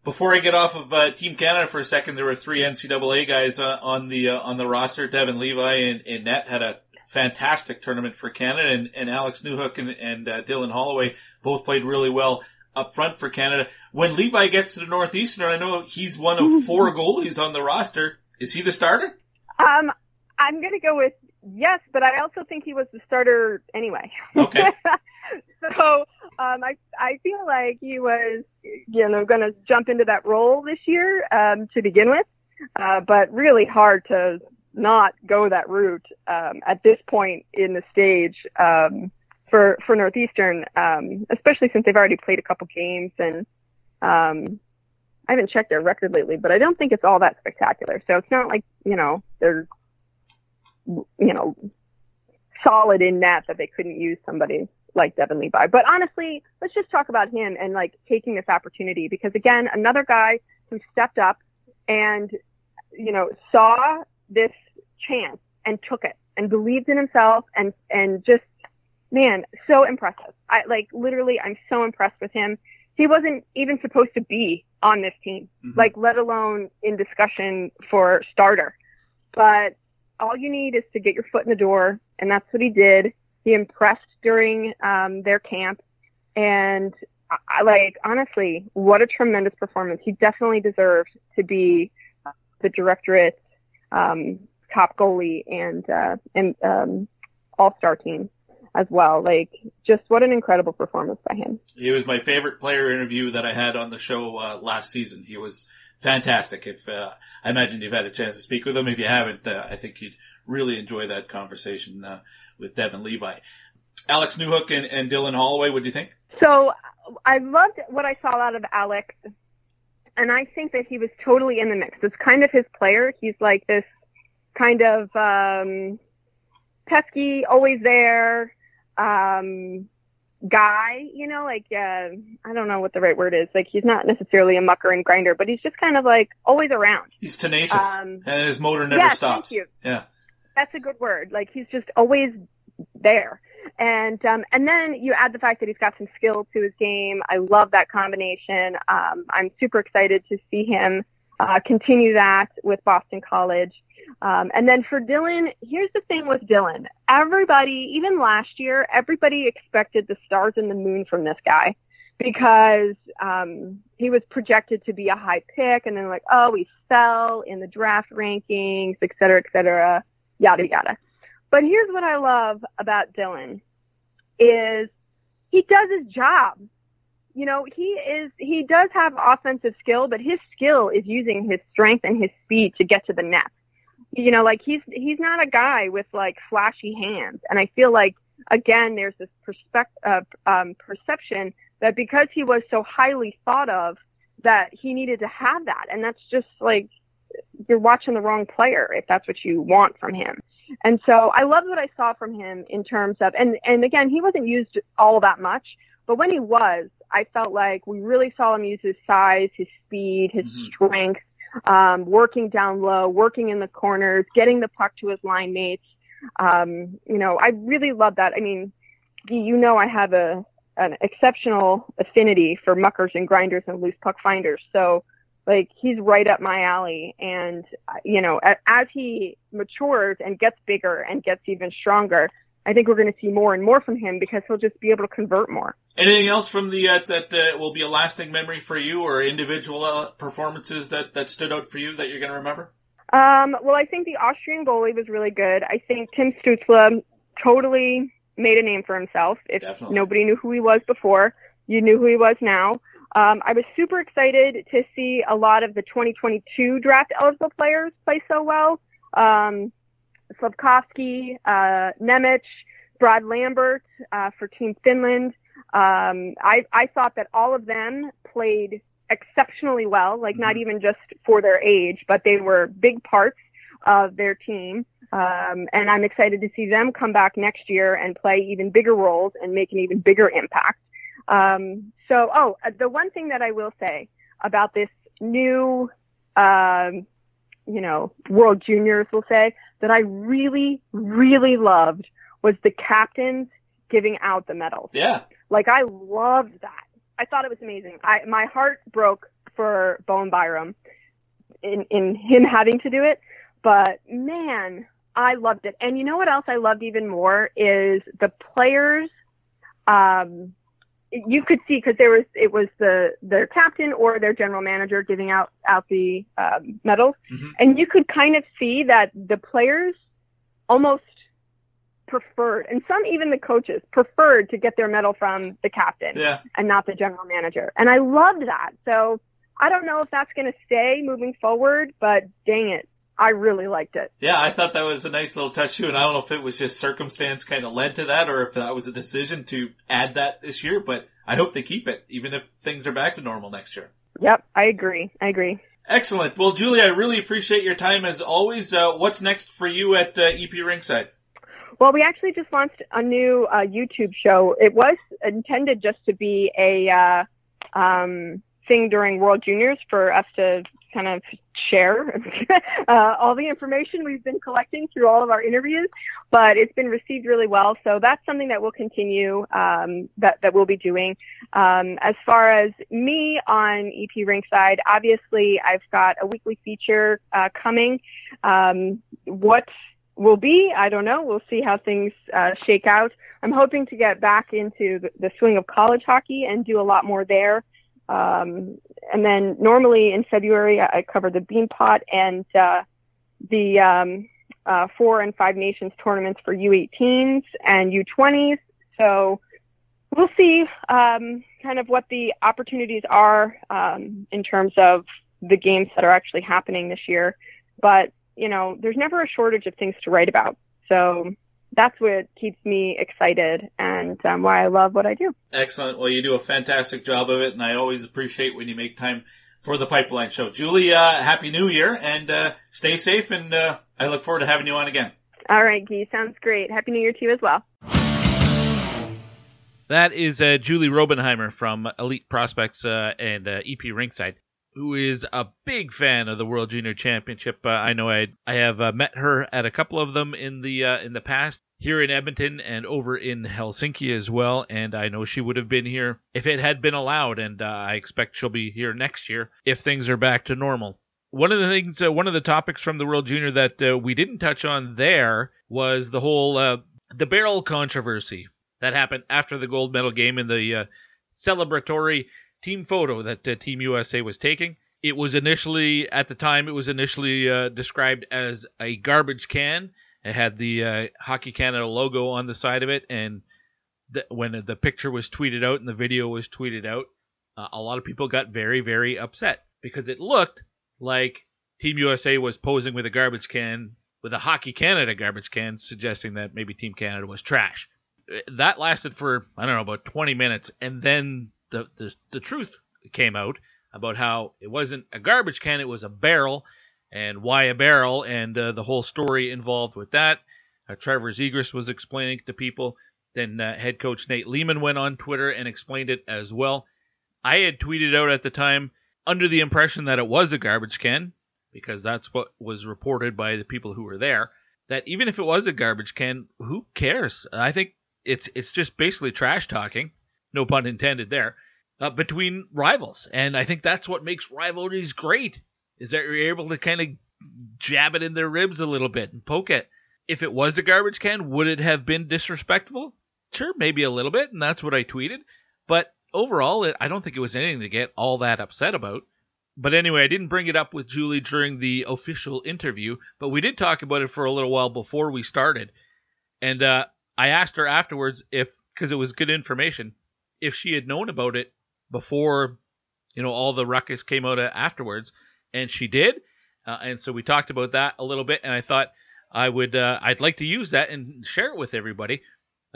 Before I get off of uh, Team Canada for a second, there were three NCAA guys uh, on the uh, on the roster. Devon Levi and, and net had a fantastic tournament for Canada, and, and Alex Newhook and, and uh, Dylan Holloway both played really well up front for Canada. When Levi gets to the Northeastern, I know he's one of *laughs* four goalies on the roster. Is he the starter? Um, I'm going to go with yes, but I also think he was the starter anyway. Okay. *laughs* *laughs* so um, I I feel like he was you know going to jump into that role this year um, to begin with, uh, but really hard to not go that route um, at this point in the stage um, for for Northeastern, um, especially since they've already played a couple games and um, I haven't checked their record lately, but I don't think it's all that spectacular. So it's not like you know they're you know solid in that that they couldn't use somebody like Devon Levi. But honestly, let's just talk about him and like taking this opportunity because again, another guy who stepped up and you know saw this chance and took it and believed in himself and and just man, so impressive. I like literally I'm so impressed with him. He wasn't even supposed to be on this team, mm-hmm. like let alone in discussion for starter. But all you need is to get your foot in the door and that's what he did. He impressed during um, their camp, and I, like honestly, what a tremendous performance! He definitely deserved to be the directorate um, top goalie and uh, and um, all star team as well. Like, just what an incredible performance by him. He was my favorite player interview that I had on the show uh, last season. He was fantastic. If uh, I imagine you've had a chance to speak with him, if you haven't, uh, I think you'd really enjoy that conversation uh, with Devon Levi. Alex Newhook and, and Dylan Holloway, what do you think? So I loved what I saw out of Alex, and I think that he was totally in the mix. It's kind of his player. He's like this kind of um, pesky, always there um, guy. You know, like uh, I don't know what the right word is. Like he's not necessarily a mucker and grinder, but he's just kind of like always around. He's tenacious, um, and his motor never yeah, stops. Yeah that's a good word. Like he's just always there. And um, and then you add the fact that he's got some skill to his game. I love that combination. Um, I'm super excited to see him uh, continue that with Boston College. Um, and then for Dylan, here's the thing with Dylan. Everybody, even last year, everybody expected the stars and the moon from this guy because um, he was projected to be a high pick, and then like, oh, he fell in the draft rankings, et cetera, et cetera yada yada. But here's what I love about Dylan is he does his job. You know, he is he does have offensive skill, but his skill is using his strength and his speed to get to the net. You know, like he's he's not a guy with like flashy hands, and I feel like again there's this perspective uh, um, perception that because he was so highly thought of that he needed to have that, and that's just like you're watching the wrong player if that's what you want from him. And so I love what I saw from him in terms of, and, and again, he wasn't used all that much, but when he was, I felt like we really saw him use his size, his speed, his mm-hmm. strength, um, working down low, working in the corners, getting the puck to his line mates. Um, you know, I really love that. I mean, you know, I have a, an exceptional affinity for muckers and grinders and loose puck finders. So, like he's right up my alley. And you know as he matures and gets bigger and gets even stronger i think we're going to see more and more from him because he'll just be able to convert more. Anything else from the uh, that uh, will be a lasting memory for you or individual uh, performances that that stood out for you that you're going to remember? Um, well i think the austrian goalie was really good. I think tim Stützle totally made a name for himself. If Definitely. nobody knew who he was before you knew who he was now um, I was super excited to see a lot of the 2022 draft eligible players play so well. Um, Slafkovsky, uh, Nemec, Brad Lambert uh, for Team Finland. Um, I, I thought that all of them played exceptionally well, like not even just for their age, but they were big parts of their team. Um, and I'm excited to see them come back next year and play even bigger roles and make an even bigger impact. Um, so, oh, uh, the one thing that I will say about this new, um, you know, World Juniors, we'll say, that I really, really loved was the captains giving out the medals. Yeah. Like I loved that. I thought it was amazing. I my heart broke for Bowen Byram in in him having to do it, but man, I loved it. And you know what else I loved even more is the players. Um, you could see because there was it was the their captain or their general manager giving out out the um, medals, mm-hmm. and you could kind of see that the players almost preferred, and some even the coaches preferred to get their medal from the captain yeah. and not the general manager. And I loved that. So I don't know if that's going to stay moving forward, but dang it. I really liked it. Yeah, I thought that was a nice little touch too, and I don't know if it was just circumstance kind of led to that, or if that was a decision to add that this year. But I hope they keep it, even if things are back to normal next year. Yep, I agree. I agree. Excellent. Well, Julie, I really appreciate your time as always. Uh, what's next for you at uh, EP Rinkside? Well, we actually just launched a new uh, YouTube show. It was intended just to be a uh, um, thing during World Juniors for us to kind of share *laughs* uh, all the information we've been collecting through all of our interviews, but it's been received really well. So that's something that we'll continue um, that that we'll be doing. Um, as far as me on EP Rinkside, obviously I've got a weekly feature uh, coming. Um, what will be. I don't know. We'll see how things uh, shake out. I'm hoping to get back into the swing of college hockey and do a lot more there. Um, and then normally in February, I, cover the Beanpot and uh, the um, uh, four and five nations tournaments for U18s and U20s. So we'll see um, kind of what the opportunities are um, in terms of the games that are actually happening this year. But you know, there's never a shortage of things to write about. So that's what keeps me excited and um, why I love what I do. Excellent. Well, you do a fantastic job of it, and I always appreciate when you make time for the Pipeline Show. Julie, uh, Happy New Year, and uh, stay safe, and uh, I look forward to having you on again. All right, Guy. Sounds great. Happy New Year to you as well. That is uh, Julie Robenhymer from Elite Prospects uh, and uh, EP Rinkside who is a big fan of the World Junior Championship. Uh, I know I I have uh, met her at a couple of them in the uh, in the past here in Edmonton and over in Helsinki as well. And I know she would have been here if it had been allowed. And uh, I expect she'll be here next year if things are back to normal. One of the things, uh, one of the topics from the World Junior that uh, we didn't touch on there was the whole the barrel controversy that happened after the gold medal game in the celebratory team photo that uh, Team USA was taking. It was initially, at the time, it was initially uh, described as a garbage can. It had the uh, Hockey Canada logo on the side of it, and the, when the picture was tweeted out and the video was tweeted out, uh, a lot of people got very, very upset because it looked like Team USA was posing with a garbage can, with a Hockey Canada garbage can, suggesting that maybe Team Canada was trash. That lasted for I don't know about 20 minutes, and then the, the, the truth came out about how it wasn't a garbage can, it was a barrel, and why a barrel, and uh, the whole story involved with that. Uh, Trevor Zegras was explaining to people. Then uh, head coach Nate Leaman went on Twitter and explained it as well. I had tweeted out at the time under the impression that it was a garbage can, because that's what was reported by the people who were there. That even if it was a garbage can, who cares? I think it's it's just basically trash talking no pun intended there, uh, between rivals. And I think that's what makes rivalries great, is that you're able to kind of jab it in their ribs a little bit and poke it. If it was a garbage can, would it have been disrespectful? Sure, maybe a little bit, and that's what I tweeted. But overall, it, I don't think it was anything to get all that upset about. But anyway, I didn't bring it up with Julie during the official interview, but we did talk about it for a little while before we started. And uh, I asked her afterwards if, because it was good information, if she had known about it before, you know, all the ruckus came out afterwards, and she did. Uh, and so we talked about that a little bit, and I thought I would, uh, I'd like to use that and share it with everybody.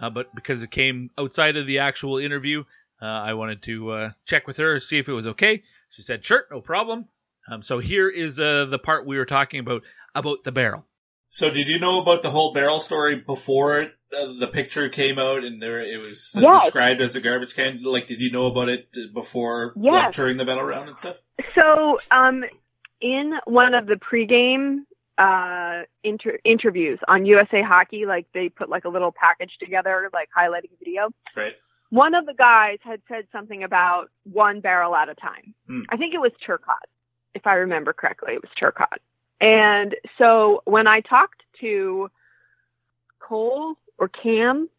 Uh, but because it came outside of the actual interview, uh, I wanted to uh, check with her, see if it was okay. She said, "Sure, no problem." Um, so here is uh, the part we were talking about about the barrel. So did you know about the whole barrel story before it, uh, the picture came out and there it was uh, yes. described as a garbage can? Like, did you know about it before, yes. like, during the battle round and stuff? So, um, in one of the pregame uh, inter- interviews on USA Hockey, like they put like a little package together, like highlighting video. Right. one of the guys had said something about one barrel at a time. Hmm. I think it was Turcotte, if I remember correctly. It was Turcotte. And so when I talked to Cole or Cam,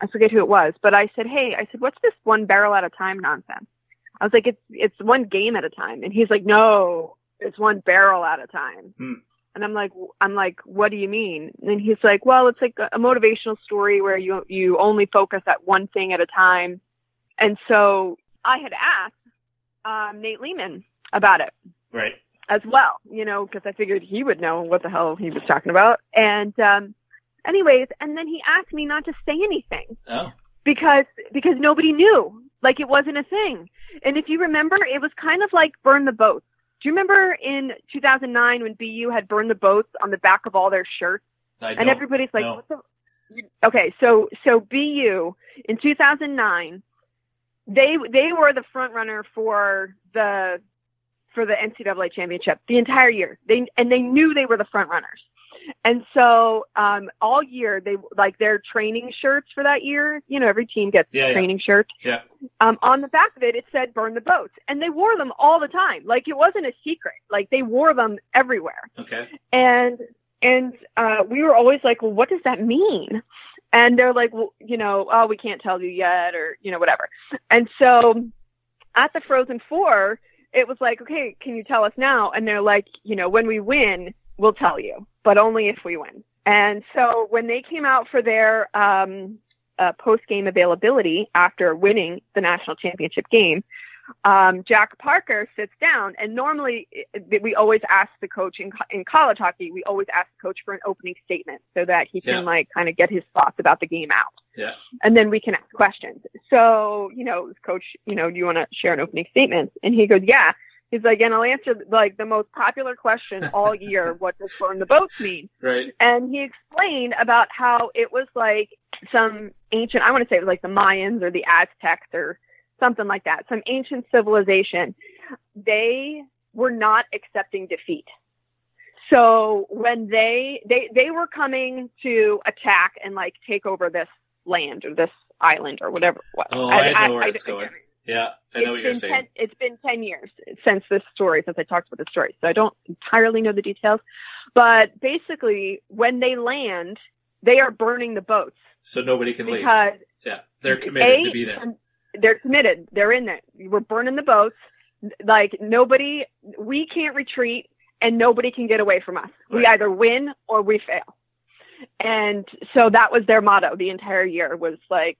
I forget who it was, but I said, "Hey, I said, what's this one barrel at a time nonsense?" I was like, "It's it's one game at a time," and he's like, "No, it's one barrel at a time." Hmm. And I'm like, I'm like, what do you mean? And he's like, well, it's like a motivational story where you you only focus at one thing at a time. And so I had asked um, Nate Leaman about it Right. As well, you know, because I figured he would know what the hell he was talking about. And um, anyways, and then he asked me not to say anything Oh. because because nobody knew, like it wasn't a thing. And if you remember, it was kind of like burn the boats. Do you remember in 2009 when BU had burned the boats on the back of all their shirts? I and everybody's like, what the? Okay, so so BU in 2009, they they were the front runner for the for the NCAA championship the entire year. They and they knew they were the front runners. And so um all year they like their training shirts for that year, you know, every team gets Yeah, yeah. training shirts. Yeah. Um on the back of it it said burn the boats. And they wore them all the time. Like it wasn't a secret. Like they wore them everywhere Okay. and and uh we were always like well what does that mean and they're like well you know oh we can't tell you yet or you know whatever and so at the frozen four it was like okay can you tell us now? And they're like you know when we win we'll tell you but only if we win. And so when they came out for their um uh, post game availability after winning the national championship game um, Jack Parker sits down, and normally eh, we always ask the coach in, in college hockey. We always ask the coach for an opening statement so that he can Yeah. like kind of get his thoughts about the game out, Yeah. and then we can ask questions. So you know, coach, you know, do you want to share an opening statement? And he goes, yeah. He's like, and I'll answer like the most popular question all *laughs* year. what does burn the boats mean? Right. and he explained about how it was like some ancient i want to say it was like the mayans or the aztecs or something like that some ancient civilization they were not accepting defeat so when they they they were coming to attack and like take over this land or this island or whatever it was. Oh, I, know where I- it's going. Yeah, I know what you're saying. 10, it's been 10 years since this story, since I talked about the story. So I don't entirely know the details. But basically, when they land, they are burning the boats So nobody can leave. because Yeah, they're committed A, to be there. They're committed. They're in there. We're burning the boats. Like nobody, we can't retreat and nobody can get away from us. We either win or we fail. And so that was their motto the entire year was like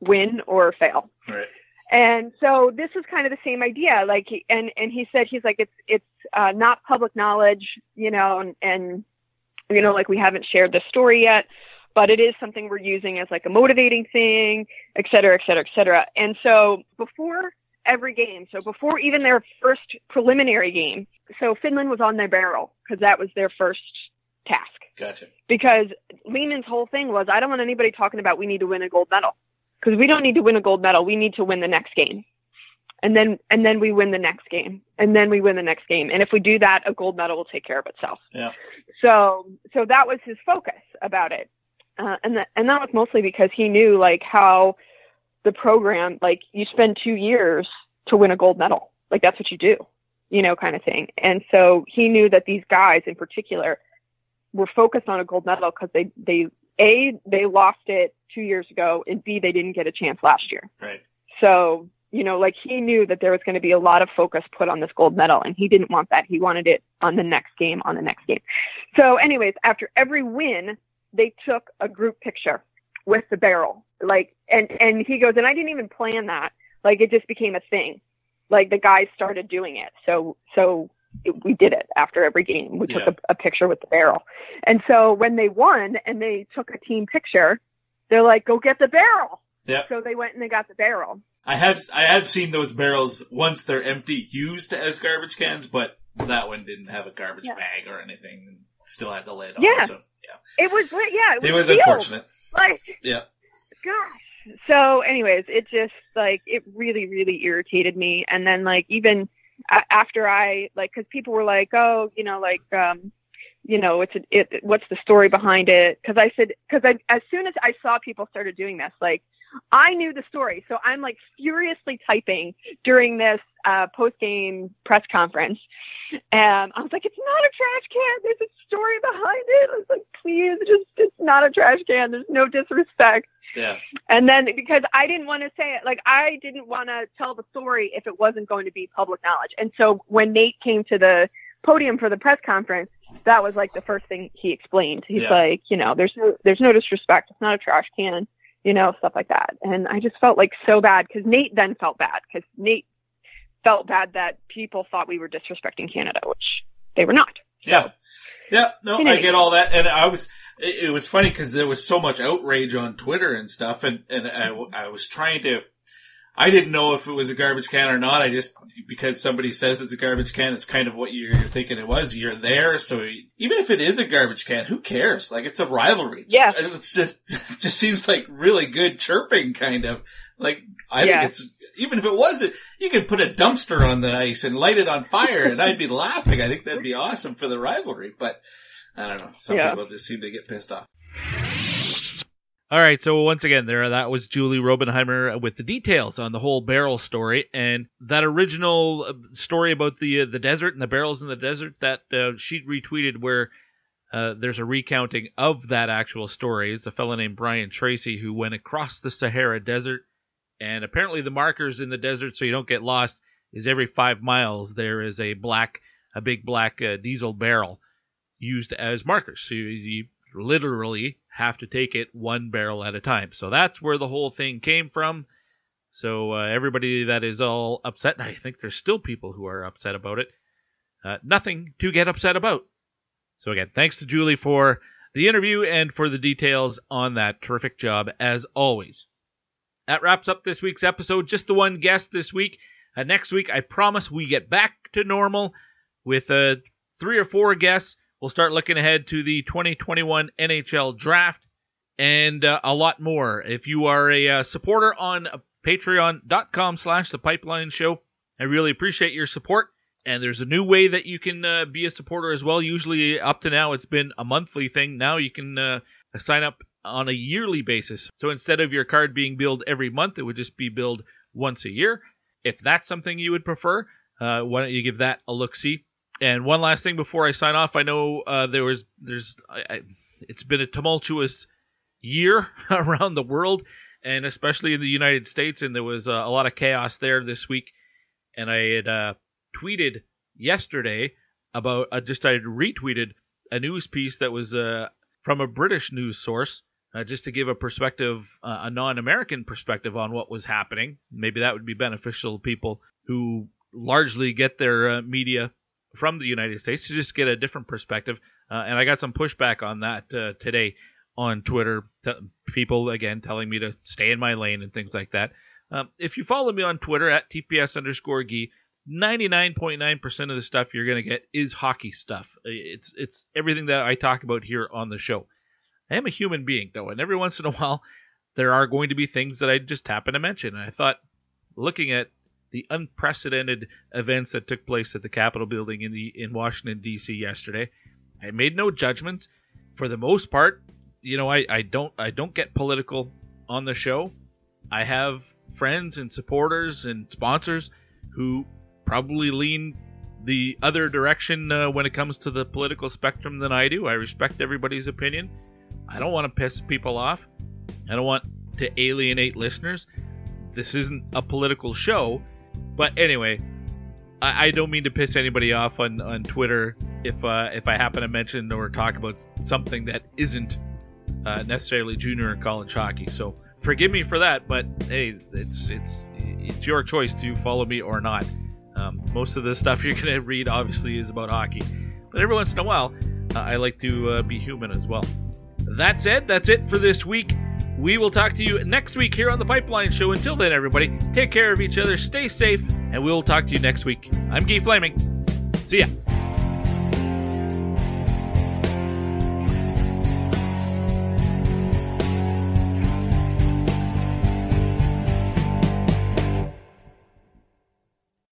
win or fail. Right. And so this was kind of the same idea. Like, and and he said he's like it's it's uh, not public knowledge, you know, and, and you know, like we haven't shared the story yet, but it is something we're using as like a motivating thing, et cetera, et cetera, et cetera. And so before every game, so before even their first preliminary game, so Finland was on their barrel because that was their first task Gotcha. because Leaman's whole thing was I don't want anybody talking about we need to win a gold medal because we don't need to win a gold medal. We need to win the next game. And then, and then we win the next game and then we win the next game. And if we do that, a gold medal will take care of itself. Yeah. So, so that was his focus about it. Uh, and that, and that was mostly because he knew like how the program, like you spend two years to win a gold medal. Like that's what you do, you know, kind of thing. And so he knew that these guys in particular were focused on a gold medal because they, they, A, they lost it two years ago and B, they didn't get a chance last year. Right. So, you know, like he knew that there was going to be a lot of focus put on this gold medal and he didn't want that. He wanted it on the next game, on the next game. So anyways, after every win, they took a group picture with the barrel. Like, and, and he goes, and I didn't even plan that. Like it just became a thing. Like the guys started doing it. So, so it, we did it after every game. We took Yeah. a, a picture with the barrel. And so when they won and they took a team picture, they're like, go get the barrel. Yeah. So they went and they got the barrel. I have I have seen those barrels once they're empty used as garbage cans, but that one didn't have a garbage Yeah. bag or anything. Still had the lid on. Yeah. So yeah, It was, yeah, it was, it was sealed. unfortunate. Like, Yeah. gosh. So, anyways, it just like it really, really irritated me. And then, like, even after I like, because people were like, "Oh, you know, like, um, you know, it's a, it, what's the story behind it? Cause I said, cause I, as soon as I saw people started doing this, like I knew the story. So I'm like furiously typing during this, uh, post game press conference. And I was like, it's not a trash can. There's a story behind it. I was like, please just, it's not a trash can. There's no disrespect. Yeah. And then because I didn't want to say it, like I didn't want to tell the story if it wasn't going to be public knowledge. And so when Nate came to the podium for the press conference, that was like the first thing he explained. He's Yeah. like, you know, there's no, there's no disrespect. It's not a trash can, you know, stuff like that. And I just felt like so bad because Nate then felt bad because Nate felt bad that people thought we were disrespecting Canada, which they were not. Yeah. Yeah, no, I get all that, and I was. It, it was funny because there was so much outrage on Twitter and stuff, and and I, I was trying to. I didn't know if it was a garbage can or not. I just because somebody says it's a garbage can, it's kind of what you're, you're thinking it was. You're there, so even if it is a garbage can, who cares? Like it's a rivalry. Yeah. Uh, it's just *laughs* it just seems like really good chirping, kind of. Like I Yeah. think it's even if it wasn't, you could put a dumpster on the ice and light it on fire, and I'd be *laughs* laughing. I think that'd be awesome for the rivalry, but I don't know. Some Yeah. people just seem to get pissed off. All right, so once again, there that was Julie Robenhymer with the details on the whole barrel story, and that original uh, story about the uh, the desert and the barrels in the desert that uh, she retweeted, where uh, there's a recounting of that actual story. It's a fellow named Brian Tracy who went across the Sahara Desert, and apparently the markers in the desert, so you don't get lost, is every five miles there is a black, a big black uh, diesel barrel used as markers. So you, you literally have to take it one barrel at a time. So that's where the whole thing came from. So uh, everybody that is all upset, I think there's still people who are upset about it. Uh, nothing to get upset about. So again, thanks to Julie for the interview and for the details on that terrific job as always. That wraps up this week's episode. Just the one guest this week. Uh, next week, I promise we get back to normal with uh, three or four guests. We'll start looking ahead to the 2021 NHL draft and uh, a lot more. If you are a uh, supporter on patreon.com slash the pipeline show, I really appreciate your support. And there's a new way that you can uh, be a supporter as well. Usually, up to now, it's been a monthly thing. Now you can uh, sign up on a yearly basis. So instead of your card being billed every month, it would just be billed once a year. If that's something you would prefer, uh, why don't you give that a look see? And one last thing before I sign off, I know uh, there was there's I, I, it's been a tumultuous year *laughs* around the world, and especially in the United States, and there was uh, a lot of chaos there this week. And I had uh, tweeted yesterday about uh, just I retweeted a news piece that was uh, from a British news source, uh, just to give a perspective, a non-American perspective on what was happening. Maybe that would be beneficial to people who largely get their media from the United States to just get a different perspective. Uh, and I got some pushback on that uh, today on Twitter. T- people again telling me to stay in my lane and things like that. Um, if you follow me on Twitter at TPS underscore Gee, 99.9% of the stuff you're going to get is hockey stuff. It's it's everything that I talk about here on the show. I am a human being though, and every once in a *laughs* while there are going to be things that I just happen to mention. And I thought, looking at the unprecedented events that took place at the Capitol building in the in Washington D.C. yesterday, I made no judgments. For the most part, you know, I, I don't I don't get political on the show. I have friends and supporters and sponsors who probably lean the other direction uh, when it comes to the political spectrum than I do. I respect everybody's opinion. I don't want to piss people off. I don't want to alienate listeners. This isn't a political show. But anyway, I, I don't mean to piss anybody off on, on Twitter if uh, if I happen to mention or talk about something that isn't uh, necessarily junior and college hockey. So forgive me for that, but hey, it's it's it's your choice to follow me or not. Um, most of the stuff *laughs* you're gonna read obviously is about hockey, but every once in a while, uh, I like to uh, be human as well. That's it. that's it for this week. We will talk to you next week here on the Pipeline Show. Until then, everybody, take care of each other, stay safe, and we will talk to you next week. I'm Guy Flaming. See ya.